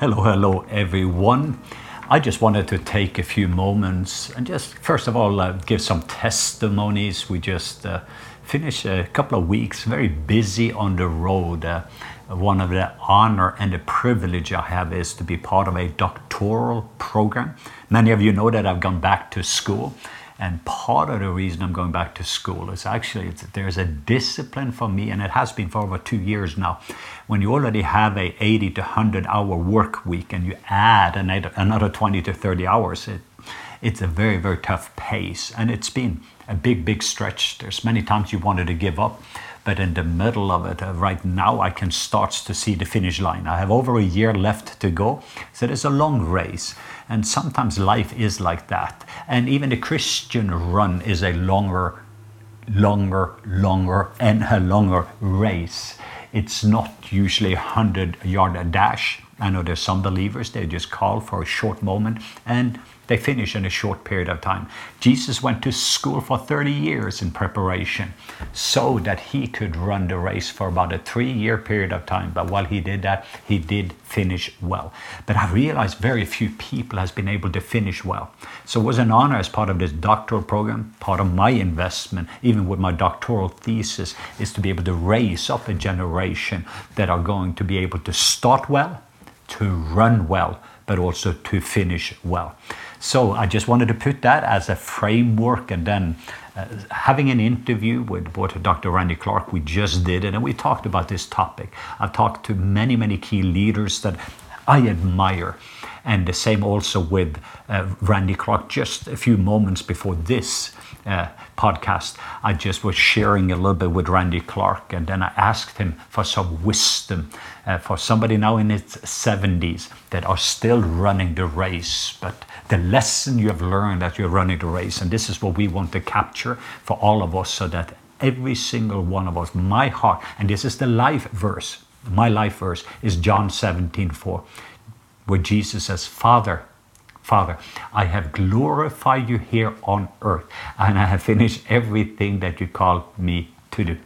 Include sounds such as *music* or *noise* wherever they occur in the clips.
Hello, hello, everyone. I just wanted to take a few moments and just, first of all, uh, give some testimonies. We just uh, finished a couple of weeks very busy on the road. Uh, one of the honor and the privilege I have is to be part of a doctoral program. Many of you know that I've gone back to school. And part of the reason I'm going back to school is actually there's a discipline for me, and it has been for over two years now. When you already have a 80 to 100 hour work week and you add another 20 to 30 hours, it, it's a very, very tough pace. And it's been a big, big stretch. There's many times you wanted to give up but in the middle of it, uh, right now, I can start to see the finish line. I have over a year left to go, so it's a long race. And sometimes life is like that. And even the Christian run is a longer, longer, longer, and a longer race. It's not usually a 100 yard dash. I know there's some believers, they just call for a short moment and they finish in a short period of time. Jesus went to school for 30 years in preparation so that he could run the race for about a three year period of time. But while he did that, he did finish well. But I realized very few people has been able to finish well. So it was an honor as part of this doctoral program, part of my investment, even with my doctoral thesis, is to be able to raise up a generation that are going to be able to start well, to run well, but also to finish well. So I just wanted to put that as a framework and then uh, having an interview with Dr. Randy Clark, we just did it, and we talked about this topic. I've talked to many, many key leaders that I admire. And the same also with uh, Randy Clark just a few moments before this uh, podcast. I just was sharing a little bit with Randy Clark, and then I asked him for some wisdom uh, for somebody now in his 70s that are still running the race, but the lesson you have learned that you're running the race, and this is what we want to capture for all of us so that every single one of us, my heart, and this is the life verse, my life verse is John 17 4, where Jesus says, Father, Father, I have glorified you here on earth, and I have finished everything that you called me to do.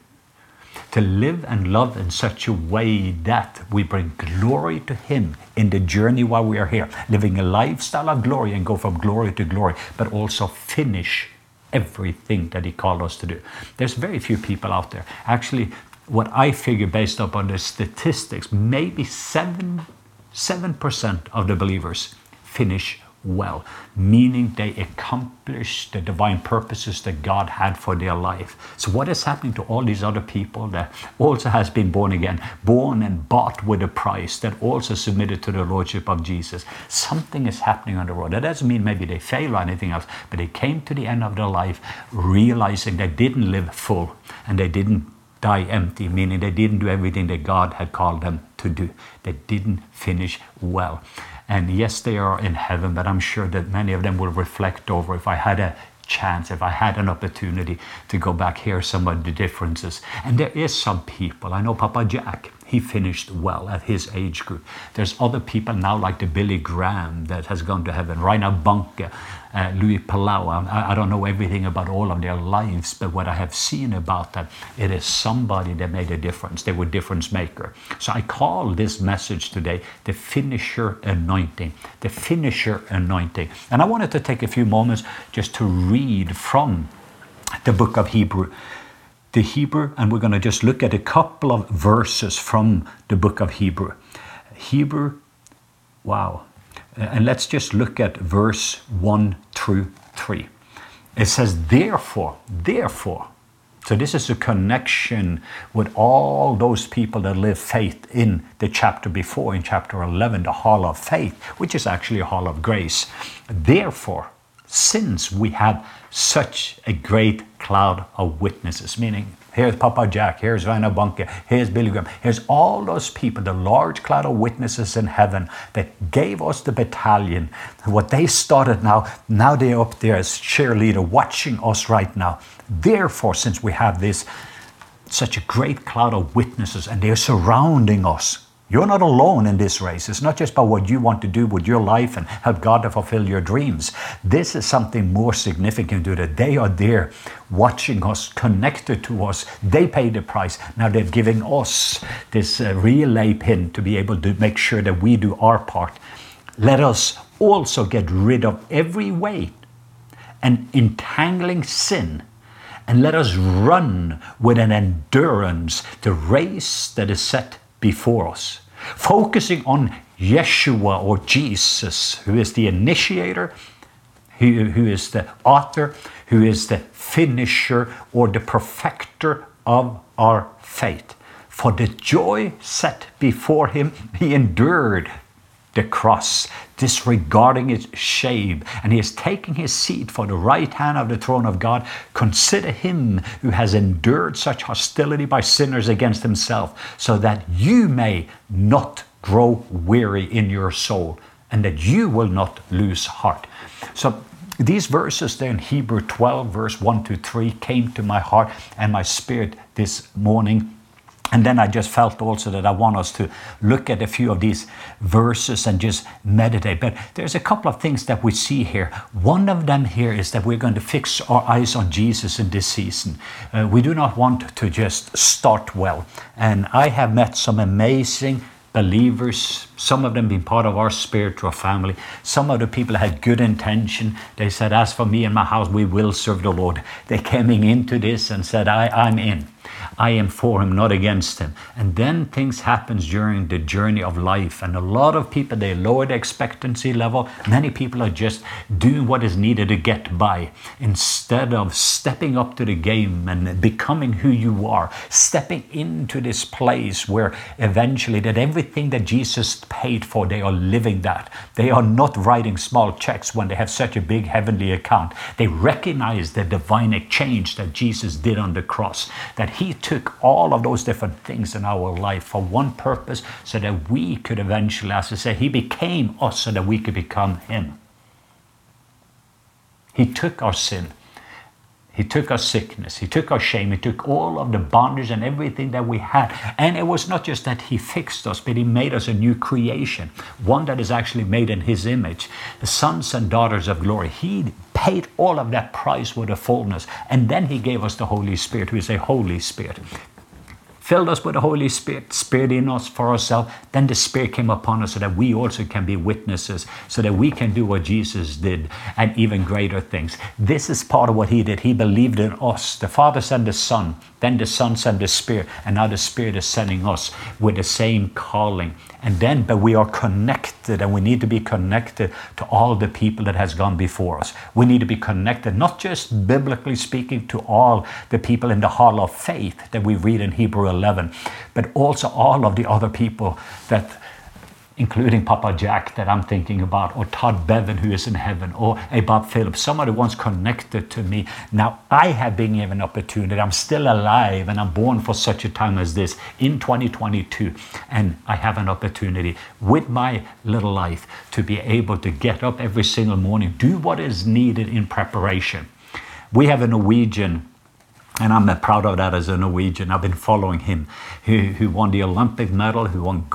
To live and love in such a way that we bring glory to Him in the journey while we are here, living a lifestyle of glory and go from glory to glory, but also finish everything that He called us to do. There's very few people out there. Actually, what I figure based upon the statistics, maybe 7, 7% of the believers finish well, meaning they accomplished the divine purposes that God had for their life. So what is happening to all these other people that also has been born again, born and bought with a price, that also submitted to the lordship of Jesus? Something is happening on the road. That doesn't mean maybe they fail or anything else, but they came to the end of their life realizing they didn't live full and they didn't die empty, meaning they didn't do everything that God had called them to do. They didn't finish well. And yes, they are in heaven, but I'm sure that many of them will reflect over if I had a chance, if I had an opportunity to go back here, some of the differences. And there is some people, I know Papa Jack, he finished well at his age group. There's other people now like the Billy Graham that has gone to heaven, Reinhard Bonnke, uh, Luis Palau. I, I, don't know everything about all of their lives, but what I have seen about them, it is somebody that made a difference. They were difference maker. So I call this message today the finisher anointing, the finisher anointing. And I wanted to take a few moments just to read from the book of Hebrew the Hebrew, and we're going to just look at a couple of verses from the book of Hebrew. Hebrew, wow. Uh, and let's just look at verse 1 through 3. It says, Therefore, therefore, so this is a connection with all those people that live faith in the chapter before, in chapter 11, the hall of faith, which is actually a hall of grace. Therefore, since we have such a great cloud of witnesses, meaning here's Papa Jack, here's Reinhard Bonnke, here's Billy Graham, here's all those people, the large cloud of witnesses in heaven that gave us the battalion. What they started now, now they're up there as cheerleader watching us right now. Therefore, since we have this such a great cloud of witnesses and they're surrounding us, You're not alone in this race. It's not just about what you want to do with your life and help God to fulfill your dreams. This is something more significant to that. They are there watching us, connected to us. They pay the price. Now they're giving us this uh, relay pin to be able to make sure that we do our part. Let us also get rid of every weight and entangling sin and let us run with an endurance the race that is set before us focusing on Yeshua or Jesus, who is the initiator, who, who is the author, who is the finisher or the perfecter of our faith. For the joy set before him, he endured the cross, disregarding its shame, and he is taking his seat for the right hand of the throne of God. Consider him who has endured such hostility by sinners against himself, so that you may not grow weary in your soul, and that you will not lose heart. So these verses there in Hebrew 12, verse 1 to 3, came to my heart and my spirit this morning and then I just felt also that I want us to look at a few of these verses and just meditate. But there's a couple of things that we see here. One of them here is that we're going to fix our eyes on Jesus in this season. Uh, we do not want to just start well. And I have met some amazing believers, some of them being part of our spiritual family. Some of the people had good intention. They said, As for me and my house, we will serve the Lord. They came into this and said, I, I'm in. I am for him, not against him. And then things happens during the journey of life. And a lot of people, they lower the expectancy level. Many people are just doing what is needed to get by instead of stepping up to the game and becoming who you are, stepping into this place where eventually that everything that Jesus paid for, they are living that. They are not writing small checks when they have such a big heavenly account. They recognize the divine exchange that Jesus did on the cross, that he took all of those different things in our life for one purpose so that we could eventually, as I say, He became us so that we could become Him. He took our sin. He took our sickness. He took our shame. He took all of the bondage and everything that we had. And it was not just that He fixed us, but He made us a new creation, one that is actually made in His image, the sons and daughters of glory. He paid all of that price with a fullness. And then He gave us the Holy Spirit, who is a Holy Spirit filled us with the Holy Spirit, Spirit in us for ourselves. Then the Spirit came upon us so that we also can be witnesses, so that we can do what Jesus did and even greater things. This is part of what He did. He believed in us. The Father sent the Son, then the Son sent the Spirit, and now the Spirit is sending us with the same calling. And then, but we are connected and we need to be connected to all the people that has gone before us. We need to be connected, not just biblically speaking, to all the people in the hall of faith that we read in Hebrew 11, but also all of the other people that including Papa Jack that I'm thinking about, or Todd Bevan who is in heaven, or a Bob Phillips, somebody once connected to me. Now I have been given opportunity. I'm still alive and I'm born for such a time as this in 2022. And I have an opportunity with my little life to be able to get up every single morning, do what is needed in preparation. We have a Norwegian and I'm proud of that as a Norwegian. I've been following him, who, who won the Olympic medal, who won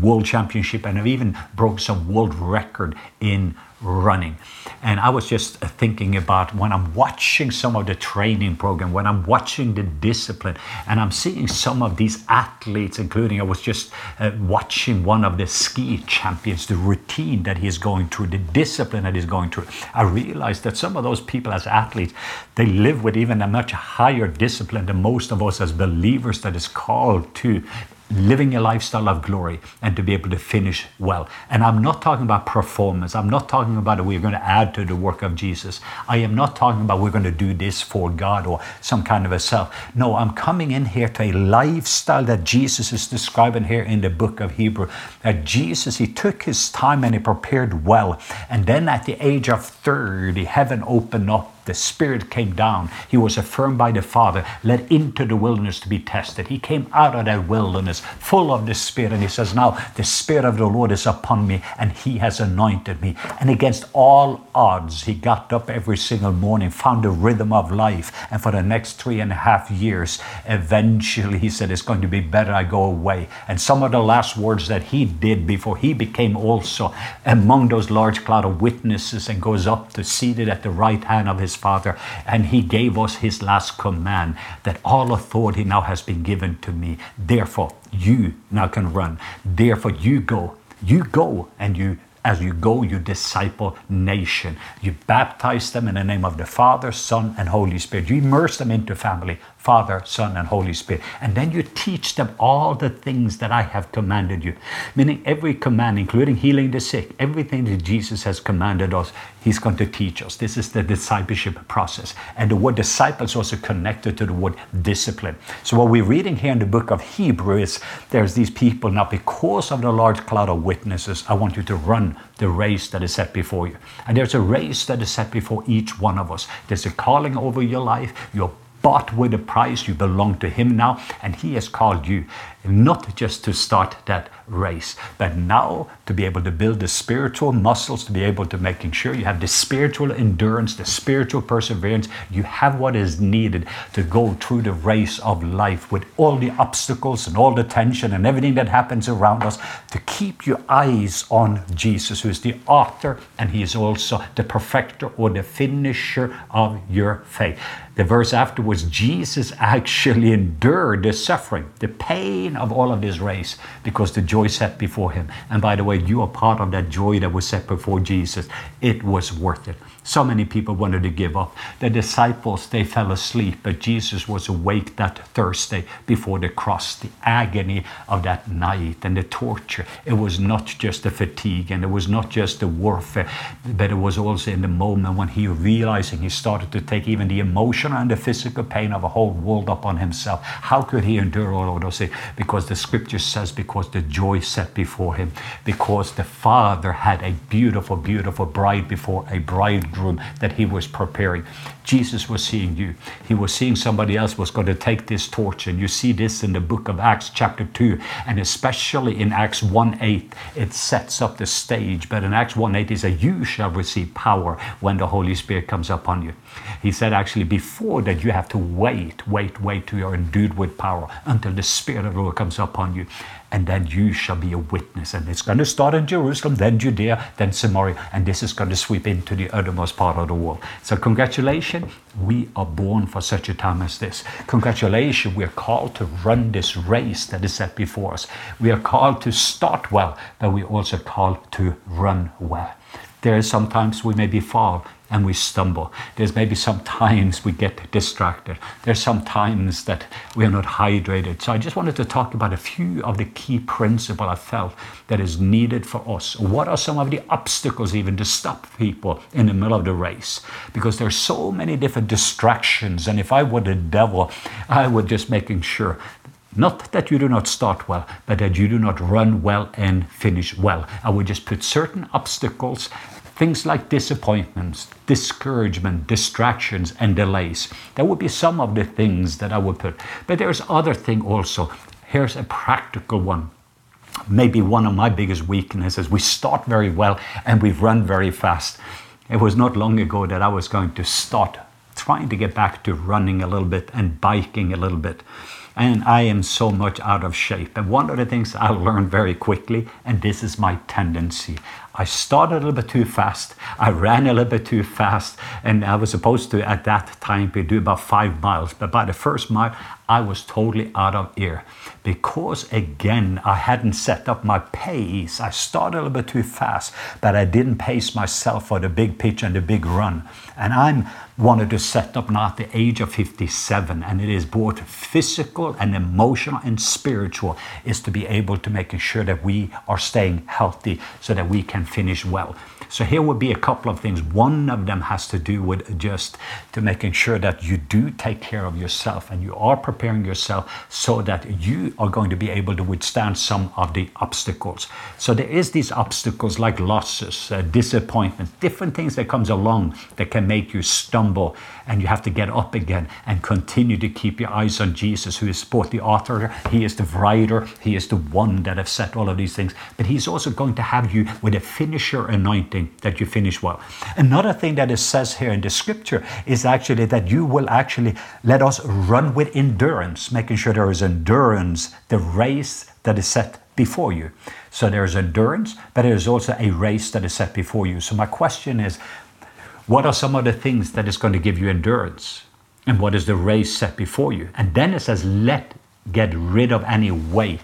world championship, and have even broke some world record in running. And I was just thinking about when I'm watching some of the training program, when I'm watching the discipline, and I'm seeing some of these athletes, including I was just uh, watching one of the ski champions, the routine that he's going through, the discipline that he's going through. I realized that some of those people as athletes, they live with even a much higher discipline than most of us as believers that is called to living a lifestyle of glory and to be able to finish well. And I'm not talking about performance. I'm not talking about we're going to add to the work of Jesus. I am not talking about we're going to do this for God or some kind of a self. No, I'm coming in here to a lifestyle that Jesus is describing here in the book of Hebrew. That Jesus, he took his time and he prepared well. And then at the age of 30, heaven opened up the Spirit came down. He was affirmed by the Father, led into the wilderness to be tested. He came out of that wilderness full of the Spirit, and he says, Now the Spirit of the Lord is upon me, and he has anointed me. And against all odds, he got up every single morning, found the rhythm of life, and for the next three and a half years, eventually he said, It's going to be better I go away. And some of the last words that he did before he became also among those large cloud of witnesses and goes up to seated at the right hand of his Father. And he gave us his last command that all authority now has been given to me. Therefore, you now can run. Therefore, you go. You go and you as you go, you disciple nation. You baptize them in the name of the Father, Son, and Holy Spirit. You immerse them into family. Father, Son, and Holy Spirit. And then you teach them all the things that I have commanded you. Meaning, every command, including healing the sick, everything that Jesus has commanded us, He's going to teach us. This is the discipleship process. And the word disciple is also connected to the word discipline. So, what we're reading here in the book of Hebrew is there's these people now, because of the large cloud of witnesses, I want you to run the race that is set before you. And there's a race that is set before each one of us. There's a calling over your life. You're bought with a price. You belong to Him now, and He has called you not just to start that race, but now to be able to build the spiritual muscles, to be able to making sure you have the spiritual endurance, the spiritual perseverance. You have what is needed to go through the race of life with all the obstacles and all the tension and everything that happens around us, to keep your eyes on Jesus, who is the author and He is also the perfecter or the finisher of your faith. The verse afterwards, Jesus actually endured the suffering, the pain of all of this race because the joy set before him. And by the way, you are part of that joy that was set before Jesus. It was worth it. So many people wanted to give up. The disciples, they fell asleep, but Jesus was awake that Thursday before the cross. The agony of that night and the torture. It was not just the fatigue and it was not just the warfare, but it was also in the moment when he realizing he started to take even the emotional and the physical pain of a whole world upon himself. How could he endure all of those things? Because the scripture says, because the joy set before him, because the Father had a beautiful, beautiful bride before a bridegroom room that he was preparing. Jesus was seeing you. He was seeing somebody else was going to take this torch. And you see this in the book of Acts, chapter 2, and especially in Acts 1 8, it sets up the stage. But in Acts 1 8, he said, You shall receive power when the Holy Spirit comes upon you. He said, actually, before that, you have to wait, wait, wait till you're endued with power until the Spirit of the Lord comes upon you and then you shall be a witness. And it's going to start in Jerusalem, then Judea, then Samaria, and this is going to sweep into the uttermost part of the world. So, congratulations, we are born for such a time as this. Congratulations, we are called to run this race that is set before us. We are called to start well, but we are also called to run well. There is sometimes we may be fall and we stumble. There's maybe some times we get distracted. There's some times that we are not hydrated. So I just wanted to talk about a few of the key principles I felt that is needed for us. What are some of the obstacles even to stop people in the middle of the race? Because there's so many different distractions. And if I were the devil, I would just making sure not that you do not start well, but that you do not run well and finish well. I would just put certain obstacles Things like disappointments, discouragement, distractions, and delays. That would be some of the things that I would put. But there's other thing also. Here's a practical one. Maybe one of my biggest weaknesses. We start very well and we run very fast. It was not long ago that I was going to start trying to get back to running a little bit and biking a little bit and I am so much out of shape. And one of the things I learned very quickly, and this is my tendency, I started a little bit too fast. *laughs* I ran a little bit too fast, and I was supposed to at that time do about five miles. But by the first mile, I was totally out of ear because again I hadn't set up my pace. I started a little bit too fast, but I didn't pace myself for the big pitch and the big run. And I'm wanted to set up now at the age of 57, and it is both physical and emotional and spiritual, is to be able to making sure that we are staying healthy so that we can finish well. So here would be a couple of things. One of them has to do with just to making sure that you do take care of yourself and you are preparing yourself so that you are going to be able to withstand some of the obstacles. So there is these obstacles like losses, uh, disappointments, different things that comes along that can make you stumble and you have to get up again and continue to keep your eyes on Jesus, who is both the author, he is the writer, he is the one that has set all of these things. But he's also going to have you with a finisher anointing that you finish well. Another thing that it says here in the scripture is actually that you will actually let us run with endurance, making sure there is endurance, the race that is set before you. So there is endurance, but there is also a race that is set before you. So my question is, what are some of the things that is going to give you endurance? And what is the race set before you? And then it says, let get rid of any weight.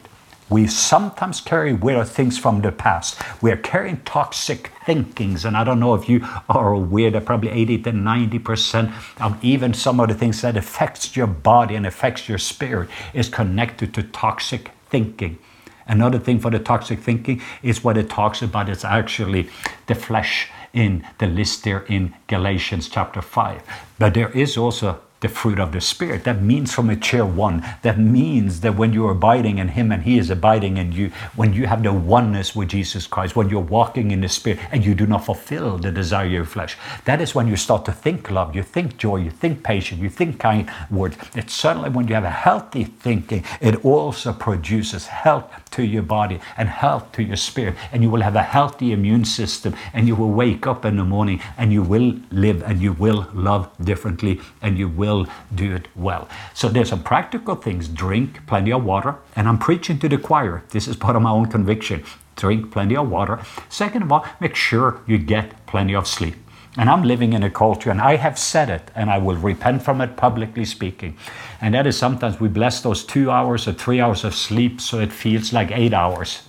We sometimes carry with us things from the past. We are carrying toxic thinkings, and I don't know if you are aware that probably 80 to 90 percent of even some of the things that affects your body and affects your spirit is connected to toxic thinking. Another thing for the toxic thinking is what it talks about. It's actually the flesh in the list there in Galatians chapter 5. But there is also the fruit of the Spirit. That means from a chair one. That means that when you're abiding in Him and He is abiding in you, when you have the oneness with Jesus Christ, when you're walking in the Spirit and you do not fulfill the desire of your flesh, that is when you start to think love, you think joy, you think patience, you think kind words. It's certainly when you have a healthy thinking, it also produces health to your body and health to your spirit. And you will have a healthy immune system and you will wake up in the morning and you will live and you will love differently and you will do it well. So there's some practical things. Drink plenty of water. And I'm preaching to the choir. This is part of my own conviction. Drink plenty of water. Second of all, make sure you get plenty of sleep. And I'm living in a culture, and I have said it, and I will repent from it publicly speaking. And that is sometimes we bless those two hours or three hours of sleep so it feels like eight hours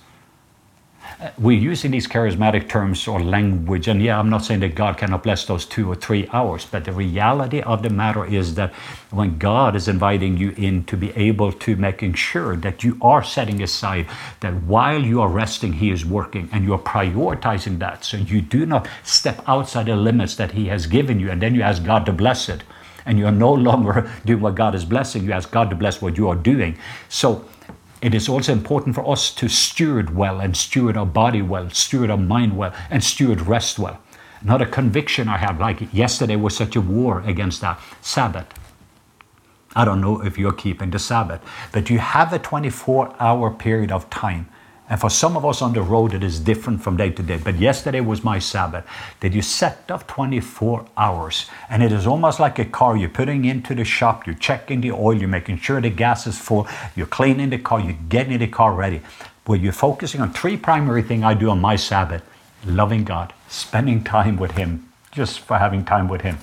we're using these charismatic terms or language, and yeah, I'm not saying that God cannot bless those two or three hours, but the reality of the matter is that when God is inviting you in to be able to making sure that you are setting aside that while you are resting, He is working, and you're prioritizing that, so you do not step outside the limits that He has given you, and then you ask God to bless it, and you are no *laughs* longer doing what God is blessing. You ask God to bless what you are doing. So it is also important for us to steward well and steward our body well, steward our mind well, and steward rest well. Another conviction I have, like yesterday was such a war against that Sabbath. I don't know if you're keeping the Sabbath, but you have a 24 hour period of time and for some of us on the road, it is different from day to day. But yesterday was my Sabbath. That you set up 24 hours. And it is almost like a car. You're putting into the shop, you're checking the oil, you're making sure the gas is full, you're cleaning the car, you're getting the car ready. Where you're focusing on three primary things I do on my Sabbath loving God, spending time with Him, just for having time with Him.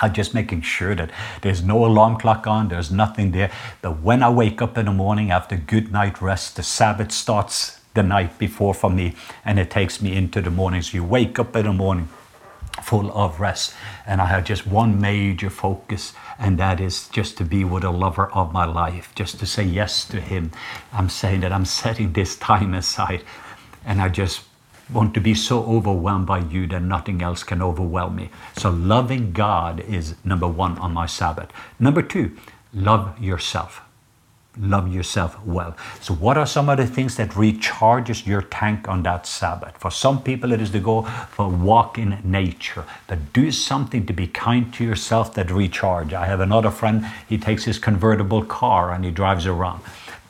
I'm just making sure that there's no alarm clock on, there's nothing there. That when I wake up in the morning after good night rest, the Sabbath starts the night before for me and it takes me into the morning. So you wake up in the morning full of rest. And I have just one major focus, and that is just to be with a lover of my life, just to say yes to him. I'm saying that I'm setting this time aside, and I just want to be so overwhelmed by you that nothing else can overwhelm me. So, loving God is number one on my Sabbath. Number two, love yourself. Love yourself well. So, what are some of the things that recharges your tank on that Sabbath? For some people, it is to go for a walk in nature. But do something to be kind to yourself that recharge. I have another friend. He takes his convertible car and he drives around.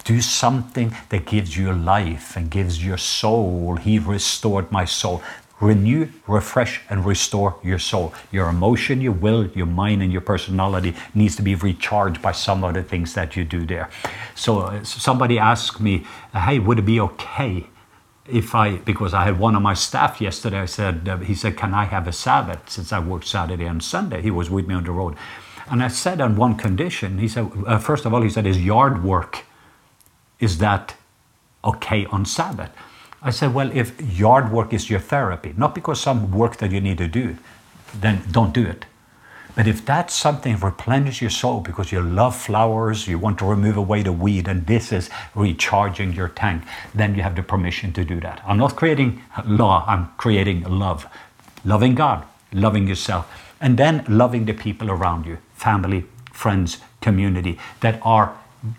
Do something that gives you life and gives your soul. He restored my soul. Renew, refresh, and restore your soul. Your emotion, your will, your mind, and your personality needs to be recharged by some of the things that you do there. So, uh, somebody asked me, Hey, would it be okay? if I, because I had one of my staff yesterday, I said, uh, he said, can I have a Sabbath since I worked Saturday and Sunday? He was with me on the road. And I said on one condition, he said, uh, first of all, he said, his yard work is that okay on Sabbath? I said, well, if yard work is your therapy, not because some work that you need to do, then don't do it. But if that's something that replenishes your soul because you love flowers, you want to remove away the weed, and this is recharging your tank, then you have the permission to do that. I'm not creating law, I'm creating love. Loving God, loving yourself, and then loving the people around you family, friends, community that are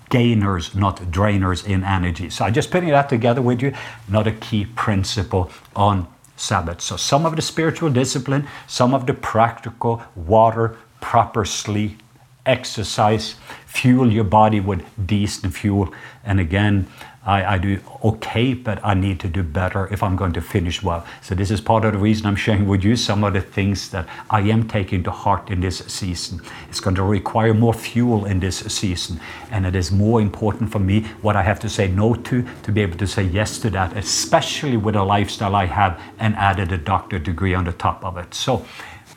gainers, not drainers in energy. So I'm just putting that together with you, not a key principle on Sabbath. So some of the spiritual discipline, some of the practical water, proper sleep, exercise, fuel your body with decent fuel. And again, I, I, do okay, but I need to do better if I'm going to finish well. So this is part of the reason I'm sharing with you some of the things that I am taking to heart in this season. It's going to require more fuel in this season, and it is more important for me what I have to say no to to be able to say yes to that, especially with the lifestyle I have and added a doctor degree on the top of it. So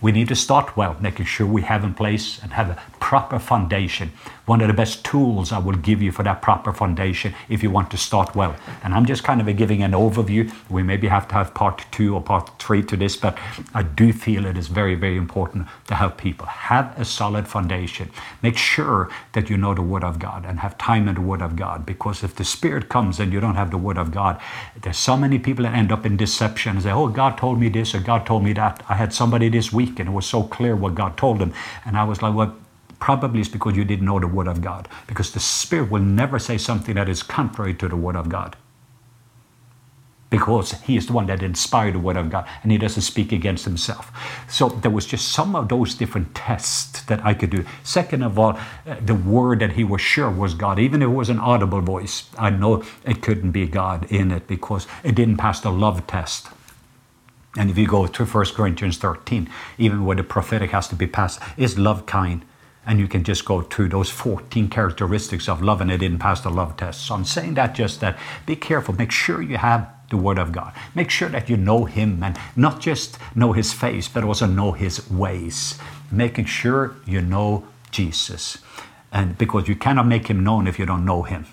we need to start well, making sure we have in place and have a proper foundation. One of the best tools I will give you for that proper foundation if you want to start well. And I'm just kind of giving an overview. We maybe have to have part two or part three to this, but I do feel it is very, very important to help people have a solid foundation. Make sure that you know the Word of God and have time in the Word of God. Because if the Spirit comes and you don't have the Word of God, there's so many people that end up in deception and say, Oh, God told me this or God told me that. I had somebody this week and it was so clear what God told them. And I was like, Well, probably is because you didn't know the Word of God. Because the Spirit will never say something that is contrary to the Word of God. Because He is the one that inspired the Word of God and He doesn't speak against Himself. So there was just some of those different tests that I could do. Second of all, uh, the Word that He was sure was God, even if it was an audible voice, I know it couldn't be God in it because it didn't pass the love test. And if you go to 1 Corinthians 13, even where the prophetic has to be passed, is love kind? And you can just go through those 14 characteristics of love, and it didn't pass the love test. So I'm saying that just that be careful. Make sure you have the Word of God. Make sure that you know Him and not just know His face, but also know His ways. Making sure you know Jesus. And because you cannot make Him known if you don't know Him.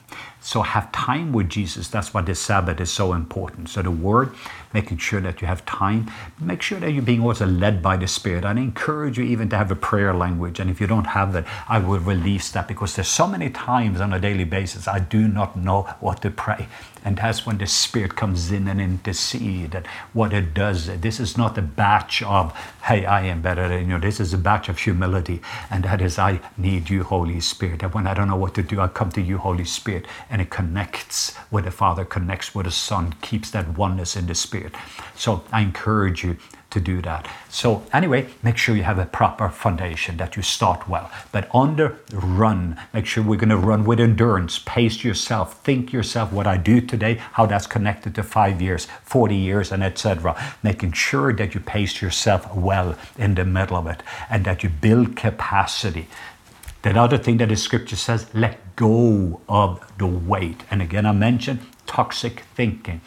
So have time with Jesus. That's why the Sabbath is so important. So the Word making sure that you have time. Make sure that you're being also led by the Spirit. I encourage you even to have a prayer language. And if you don't have that, I will release that because there's so many times on a daily basis I do not know what to pray. And that's when the Spirit comes in and intercede. And what it does, this is not a batch of, hey, I am better than you. This is a batch of humility. And that is, I need you, Holy Spirit. And when I don't know what to do, I come to you, Holy Spirit. And it connects with the Father, connects with the Son, keeps that oneness in the Spirit. Spirit. So I encourage you to do that. So anyway, make sure you have a proper foundation that you start well. But on the run, make sure we're going to run with endurance. Pace yourself. Think yourself what I do today, how that's connected to five years, 40 years, and etc. Making sure that you pace yourself well in the middle of it and that you build capacity. That other thing that the scripture says, let go of the weight. And again, I mentioned toxic thinking.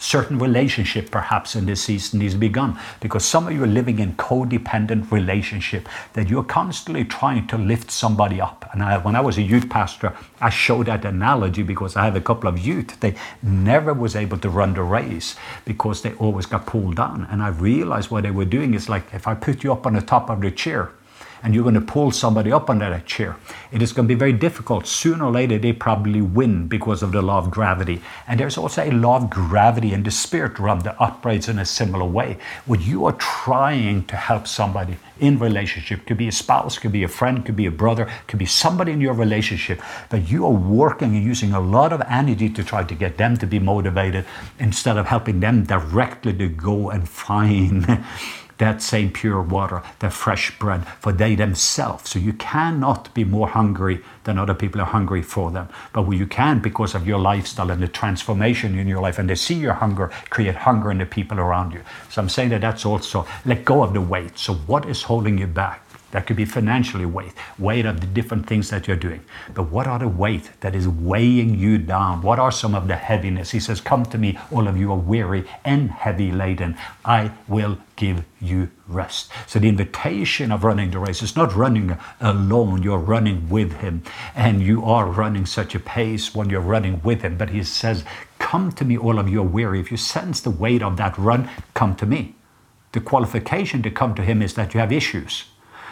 Certain relationship perhaps in this season needs to be gone because some of you are living in codependent relationship that you're constantly trying to lift somebody up. And I, when i was a youth pastor i showed that analogy because i have a couple of youth they never was able to run the race because they always got pulled down. And i realized what they were doing is like if i put you up on the top of the chair and you're going to pull somebody up under that chair. It is going to be very difficult. Sooner or later, they probably win because of the law of gravity. And there's also a law of gravity in the spirit realm that operates in a similar way. When you are trying to help somebody in relationship, could be a spouse, could be a friend, could be a brother, could be somebody in your relationship, but you are working and using a lot of energy to try to get them to be motivated instead of helping them directly to go and find *laughs* that same pure water, that fresh bread for they themselves. So you cannot be more hungry than other people are hungry for them. But you can because of your lifestyle and the transformation in your life. And they see your hunger, create hunger in the people around you. So I'm saying that that's also let go of the weight. So what is holding you back? That could be financially weight, weight of the different things that you're doing. But what are the weight that is weighing you down? What are some of the heaviness? He says, Come to me, all of you are weary and heavy laden. I will give you rest. So the invitation of running the race is not running alone, you're running with him. And you are running such a pace when you're running with him. But he says, Come to me, all of you are weary. If you sense the weight of that run, come to me. The qualification to come to him is that you have issues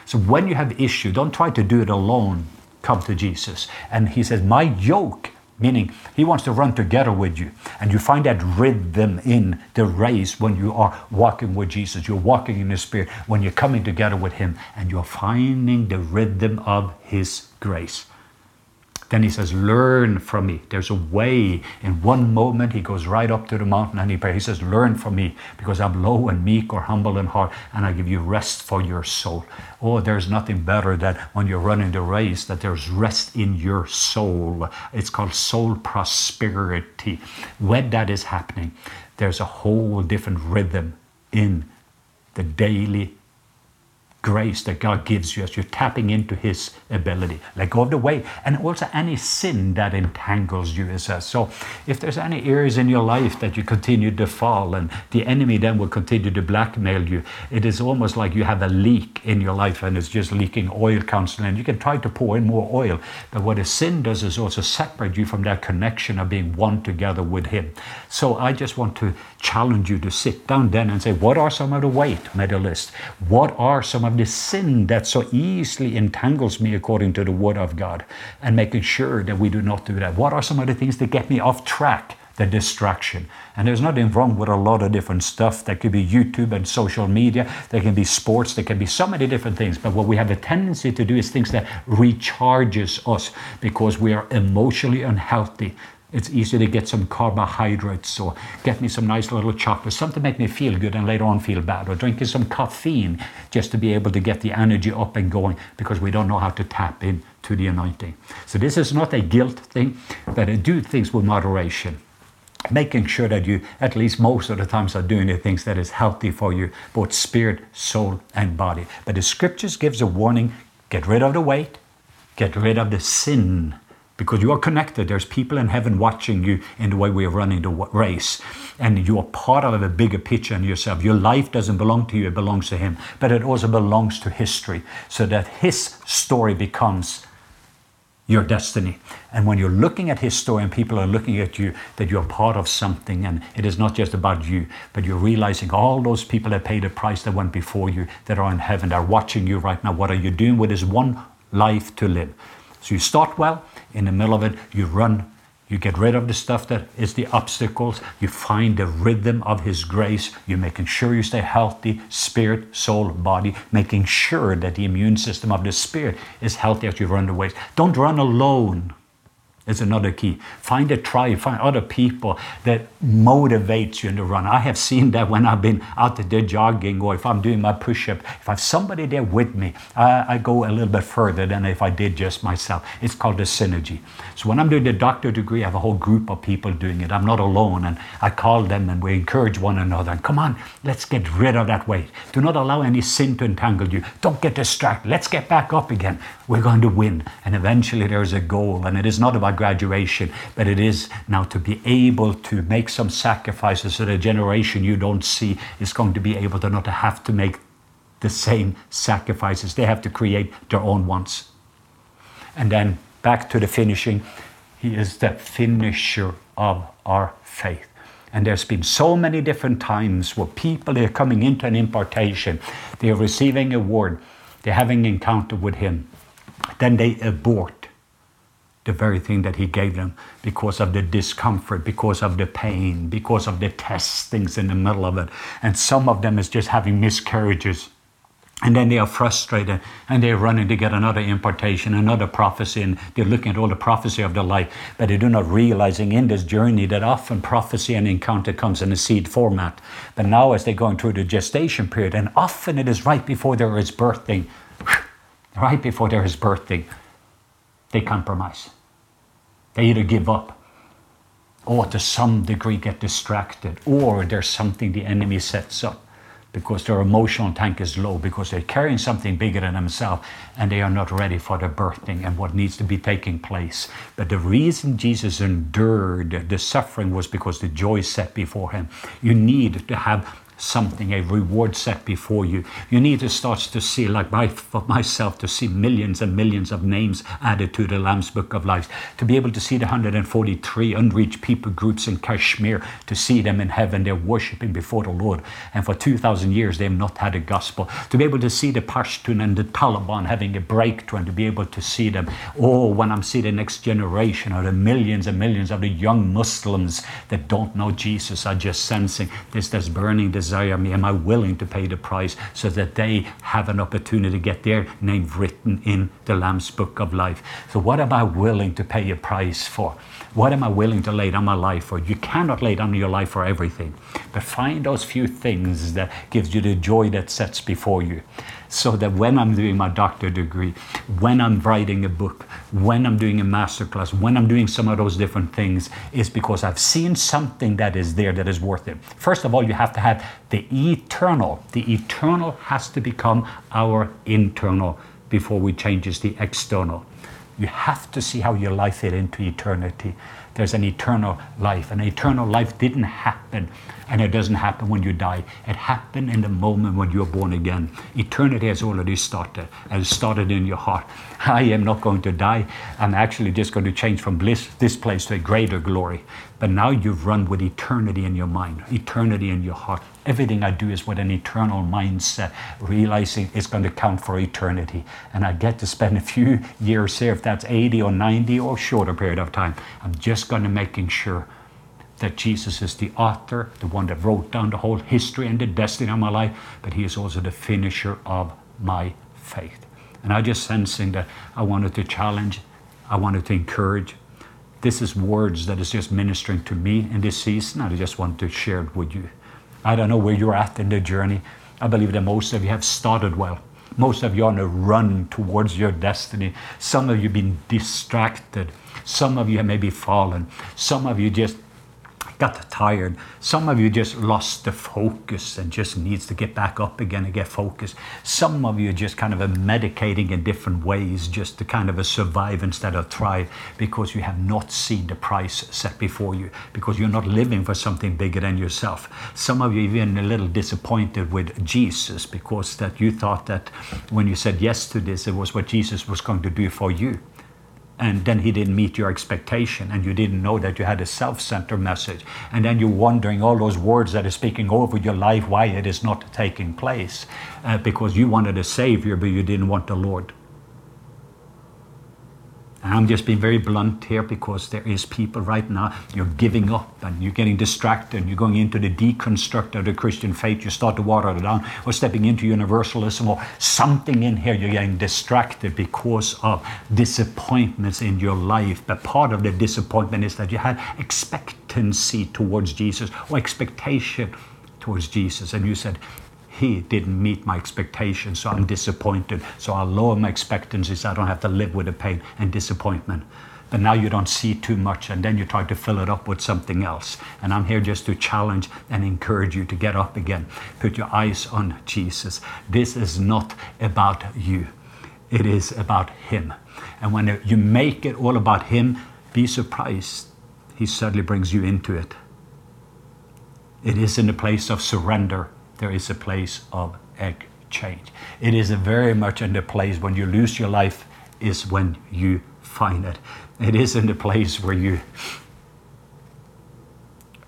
So when you have issue, don't try to do it alone. Come to Jesus. And he says, My yoke meaning he wants to run together with you and you find that rhythm in the race when you are walking with jesus you're walking in the spirit when you're coming together with him and you're finding the rhythm of his grace then he says, Learn from me. There's a way. In one moment, he goes right up to the mountain and he prays. He says, Learn from me because I'm low and meek or humble in heart, and I give you rest for your soul. Oh, there's nothing better than when you're running the race, that there's rest in your soul. It's called soul prosperity. When that is happening, there's a whole different rhythm in the daily grace that God gives you as you're tapping into His ability. Let go of the weight and also any sin that entangles you, it says. So if there's any areas in your life that you continue to fall and the enemy then will continue to blackmail you, it is almost like you have a leak in your life and it's just leaking oil constantly. And you can try to pour in more oil, but what a sin does is also separate you from that connection of being one together with Him. So I just want to challenge you to sit down then and say, what are some of the weight medalists? What are some of the sin that so easily entangles me according to the Word of God? And making sure that we do not do that. What are some of the things that get me off track? The distraction. And there's nothing wrong with a lot of different stuff. That could be YouTube and social media. There can be sports. There can be so many different things. But what we have a tendency to do is things that recharges us because we are emotionally unhealthy it's easy to get some carbohydrates or get me some nice little chocolate, something to make me feel good and later on feel bad, or drinking some caffeine just to be able to get the energy up and going because we don't know how to tap into the anointing. So this is not a guilt thing, but I do things with moderation. Making sure that you, at least most of the times, are doing the things that is healthy for you, both spirit, soul, and body. But the scriptures gives a warning: get rid of the weight, get rid of the sin because you are connected. There's people in heaven watching you in the way we are running the race. And you are part of a bigger picture in yourself. Your life doesn't belong to you, it belongs to Him. But it also belongs to history, so that His story becomes your destiny. And when you're looking at His story and people are looking at you, that you're part of something and it is not just about you, but you're realizing all those people that paid a price that went before you, that are in heaven, are watching you right now. What are you doing with this one life to live? So you start well, in the middle of it, you run, you get rid of the stuff that is the obstacles, you find the rhythm of His grace, you're making sure you stay healthy, spirit, soul, body, making sure that the immune system of the spirit is healthy as you run the race. Don't run alone is another key. Find a tribe, find other people that motivates you in the run. I have seen that when I've been out there jogging or if I'm doing my push-up. If I have somebody there with me, I, I, go a little bit further than if I did just myself. It's called the synergy. So when I'm doing the doctor degree, I have a whole group of people doing it. I'm not alone and I call them and we encourage one another. And come on, let's get rid of that weight. Do not allow any sin to entangle you. Don't get distracted. Let's get back up again. We're going to win. And eventually there's a goal and it is not about graduation, but it is now to be able to make some sacrifices so the generation you don't see is going to be able to not have to make the same sacrifices. They have to create their own ones. And then back to the finishing, he is the finisher of our faith. And there's been so many different times where people are coming into an impartation, they're receiving a word, they're having an encounter with him, then they abort the very thing that he gave them because of the discomfort, because of the pain, because of the testings in the middle of it. And some of them is just having miscarriages. And then they are frustrated and they're running to get another impartation, another prophecy, and they're looking at all the prophecy of their life, but they do not realizing in this journey that often prophecy and encounter comes in a seed format. But now as they're going through the gestation period, and often it is right before there is birthing, *sighs* right before there is birthing, they compromise they either give up or to some degree get distracted, or there's something the enemy sets up because their emotional tank is low, because they're carrying something bigger than themselves and they are not ready for the birthing and what needs to be taking place. But the reason Jesus endured the suffering was because the joy set before him. You need to have something, a reward set before you. You need to start to see, like for myself, to see millions and millions of names added to the Lamb's Book of Life, to be able to see the 143 unreached people groups in Kashmir, to see them in heaven, they're worshiping before the Lord. And for 2,000 years, they have not had a gospel. To be able to see the Pashtun and the Taliban having a breakthrough, and to be able to see them, oh, when I'm seeing the next generation, or the millions and millions of the young Muslims that don't know Jesus, are just sensing this, this burning desire me. Am I willing to pay the price so that they have an opportunity to get their name written in the Lamb's Book of Life? So, what am I willing to pay a price for? What am I willing to lay down my life for? You cannot lay down your life for everything, but find those few things that gives you the joy that sets before you so that when I'm doing my doctor degree, when I'm writing a book, when I'm doing a masterclass, when I'm doing some of those different things, is because I've seen something that is there that is worth it. First of all, you have to have the eternal. The eternal has to become our internal before we changes the external. You have to see how your life fit into eternity there's an eternal life. An eternal life didn't happen, and it doesn't happen when you die. It happened in the moment when you're born again. Eternity has already started, and started in your heart. *laughs* I am not going to die. I'm actually just going to change from bliss, this place to a greater glory. But now you've run with eternity in your mind, eternity in your heart. Everything I do is with an eternal mindset, realizing it's going to count for eternity. And I get to spend a few years here, if that's 80 or 90 or shorter period of time. I'm just going to making sure that Jesus is the author, the one that wrote down the whole history and the destiny of my life, but he is also the finisher of my faith. And I just sensing that I wanted to challenge, I wanted to encourage, this is words that is just ministering to me in this season. I just want to share it with you. I don't know where you're at in the journey. I believe that most of you have started well. Most of you are on a run towards your destiny. Some of you have been distracted. Some of you have maybe fallen. Some of you just got tired. Some of you just lost the focus and just needs to get back up again and get focused. Some of you just kind of are medicating in different ways just to kind of survive instead of thrive because you have not seen the price set before you, because you're not living for something bigger than yourself. Some of you even a little disappointed with Jesus because that you thought that when you said yes to this, it was what Jesus was going to do for you and then he didn't meet your expectation and you didn't know that you had a self-centered message. And then you're wondering all those words that are speaking over your life why it is not taking place. Uh, because you wanted a savior but you didn't want the lord I'm just being very blunt here because there is people right now, you're giving up and you're getting distracted and you're going into the deconstruct of the Christian faith. You start to water it down or stepping into universalism or something in here. You're getting distracted because of disappointments in your life. But part of the disappointment is that you had expectancy towards Jesus or expectation towards Jesus. And you said, he didn't meet my expectations, so I'm disappointed. So I'll lower my expectancies. I don't have to live with the pain and disappointment. But now you don't see too much, and then you try to fill it up with something else. And I'm here just to challenge and encourage you to get up again. Put your eyes on Jesus. This is not about you, it is about Him. And when you make it all about Him, be surprised. He suddenly brings you into it. It is in the place of surrender there is a place of exchange. It is very much in the place when you lose your life is when you find it. It is in the place where you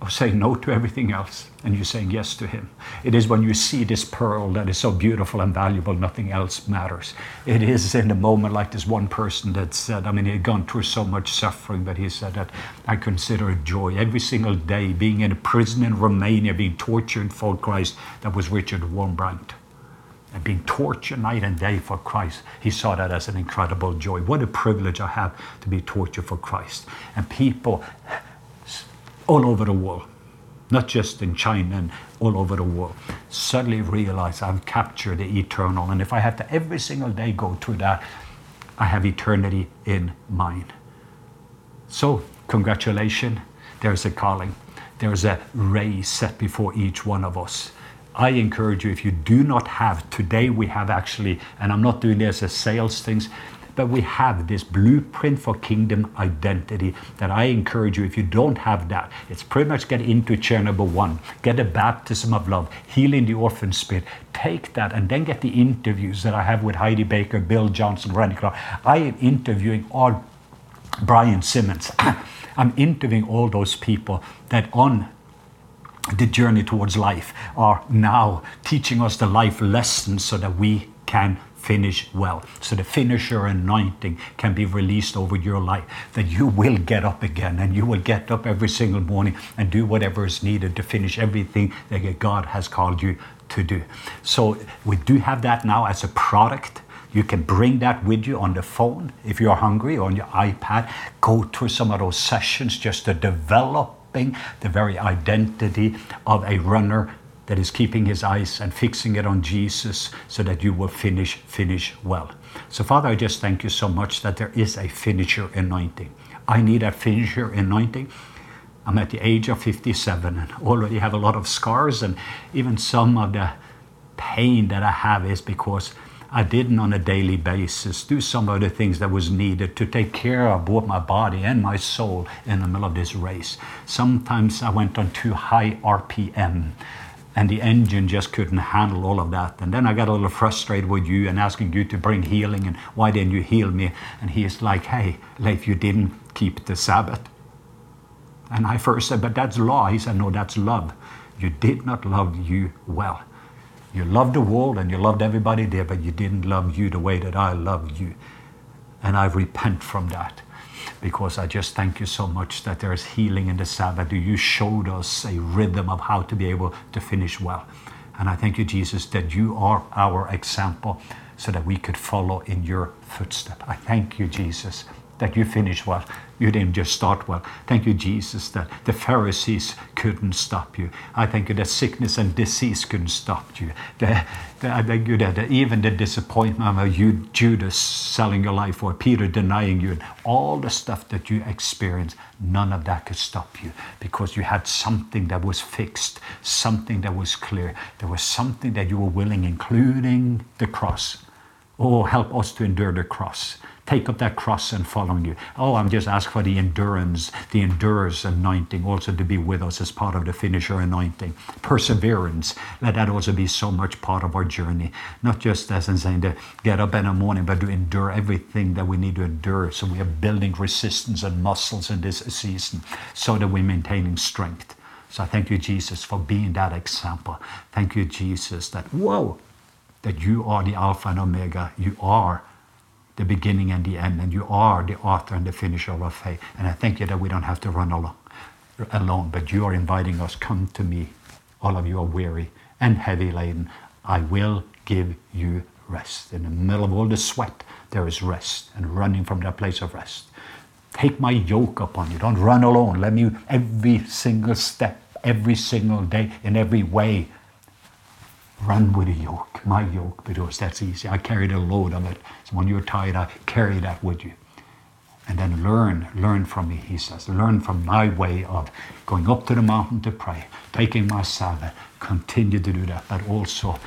say no to everything else and you're saying yes to Him. It is when you see this pearl that is so beautiful and valuable, nothing else matters. It is in a moment like this one person that said, I mean, he had gone through so much suffering, but he said that I consider it joy every single day being in a prison in Romania, being tortured for Christ. That was Richard Wurmbrand. And being tortured night and day for Christ, he saw that as an incredible joy. What a privilege I have to be tortured for Christ. And people all over the world not just in China and all over the world, suddenly realize I've captured the eternal. And if I have to every single day go through that, I have eternity in mind. So, congratulations, there's a calling. There's a race set before each one of us. I encourage you, if you do not have, today we have actually, and I'm not doing this as sales things, but we have this blueprint for kingdom identity that I encourage you, if you don't have that, it's pretty much get into chair number one, get a baptism of love, healing the orphan spirit. Take that and then get the interviews that I have with Heidi Baker, Bill Johnson, Randy Clark. I am interviewing all Brian Simmons. *clears throat* I'm interviewing all those people that on the journey towards life are now teaching us the life lessons so that we can finish well. So the finisher anointing can be released over your life, that you will get up again and you will get up every single morning and do whatever is needed to finish everything that God has called you to do. So we do have that now as a product. You can bring that with you on the phone if you're hungry or on your iPad. Go through some of those sessions just to develop the very identity of a runner that is keeping his eyes and fixing it on Jesus so that you will finish finish well. So Father, I just thank you so much that there is a finisher anointing. I need a finisher anointing. I'm at the age of 57 and already have a lot of scars and even some of the pain that I have is because I didn't on a daily basis do some of the things that was needed to take care of both my body and my soul in the middle of this race. Sometimes I went on too high RPM and the engine just couldn't handle all of that. And then I got a little frustrated with you and asking you to bring healing and why didn't you heal me? And he is like, hey, Leif, you didn't keep the Sabbath. And I first said, but that's law. He said, no, that's love. You did not love you well. You loved the world and you loved everybody there, but you didn't love you the way that I love you. And I repent from that because I just thank you so much that there is healing in the Sabbath. You showed us a rhythm of how to be able to finish well. And I thank you, Jesus, that you are our example so that we could follow in your footsteps. I thank you, Jesus, that you finished well. You didn't just start well. Thank you, Jesus, that the Pharisees couldn't stop you. I thank you that sickness and disease couldn't stop you. The, the, I thank you that even the disappointment of you, Judas selling your life or Peter denying you, and all the stuff that you experienced, none of that could stop you because you had something that was fixed, something that was clear. There was something that you were willing, including the cross. Oh, help us to endure the cross take up that cross and following you. Oh, I'm just asking for the endurance, the endurance anointing also to be with us as part of the finisher anointing. Perseverance, let that also be so much part of our journey. Not just as in saying to get up in the morning, but to endure everything that we need to endure. So we are building resistance and muscles in this season so that we're maintaining strength. So I thank you, Jesus, for being that example. Thank you, Jesus, that, whoa, that you are the Alpha and Omega. You are the beginning and the end, and you are the author and the finisher of our faith. And I thank you that we don't have to run along, alone, but you are inviting us, come to me. All of you are weary and heavy laden. I will give you rest. In the middle of all the sweat, there is rest and running from that place of rest. Take my yoke upon you. Don't run alone. Let me every single step, every single day, in every way Run with a yoke, my yoke, because that's easy. I carried a load of it. So when you're tired, I carry that with you. And then learn, learn from me, he says. Learn from my way of going up to the mountain to pray, taking my Sabbath, continue to do that, but also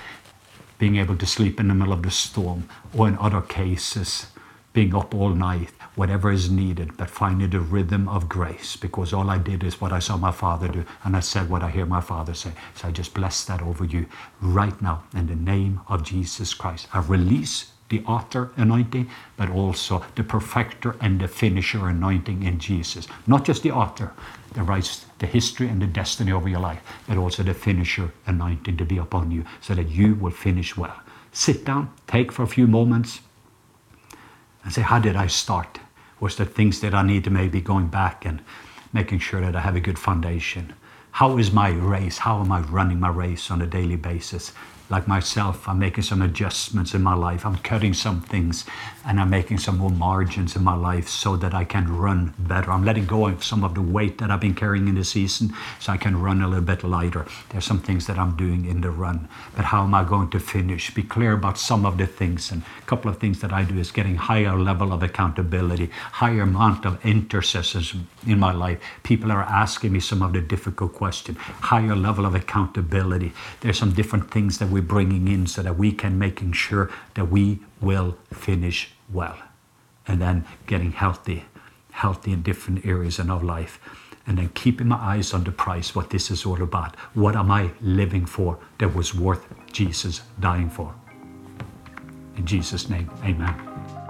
being able to sleep in the middle of the storm, or in other cases, being up all night, whatever is needed, but finding the rhythm of grace because all I did is what I saw my father do, and I said what I hear my father say. So I just bless that over you right now in the name of Jesus Christ. I release the author anointing, but also the perfecter and the finisher anointing in Jesus. Not just the author that writes the history and the destiny over your life, but also the finisher anointing to be upon you so that you will finish well. Sit down, take for a few moments, and say, How did I start? Was there things that I need to maybe going back and making sure that I have a good foundation? How is my race? How am I running my race on a daily basis? Like myself, I'm making some adjustments in my life. I'm cutting some things and I'm making some more margins in my life so that I can run better. I'm letting go of some of the weight that I've been carrying in the season so I can run a little bit lighter. There's some things that I'm doing in the run. But how am I going to finish? Be clear about some of the things. And a couple of things that I do is getting higher level of accountability, higher amount of intercessors in my life. People are asking me some of the difficult questions, higher level of accountability. There's some different things that we bringing in so that we can making sure that we will finish well. and then getting healthy, healthy in different areas in our life. And then keeping my eyes on the prize, what this is all about. What am I living for that was worth Jesus dying for? In Jesus' name, amen.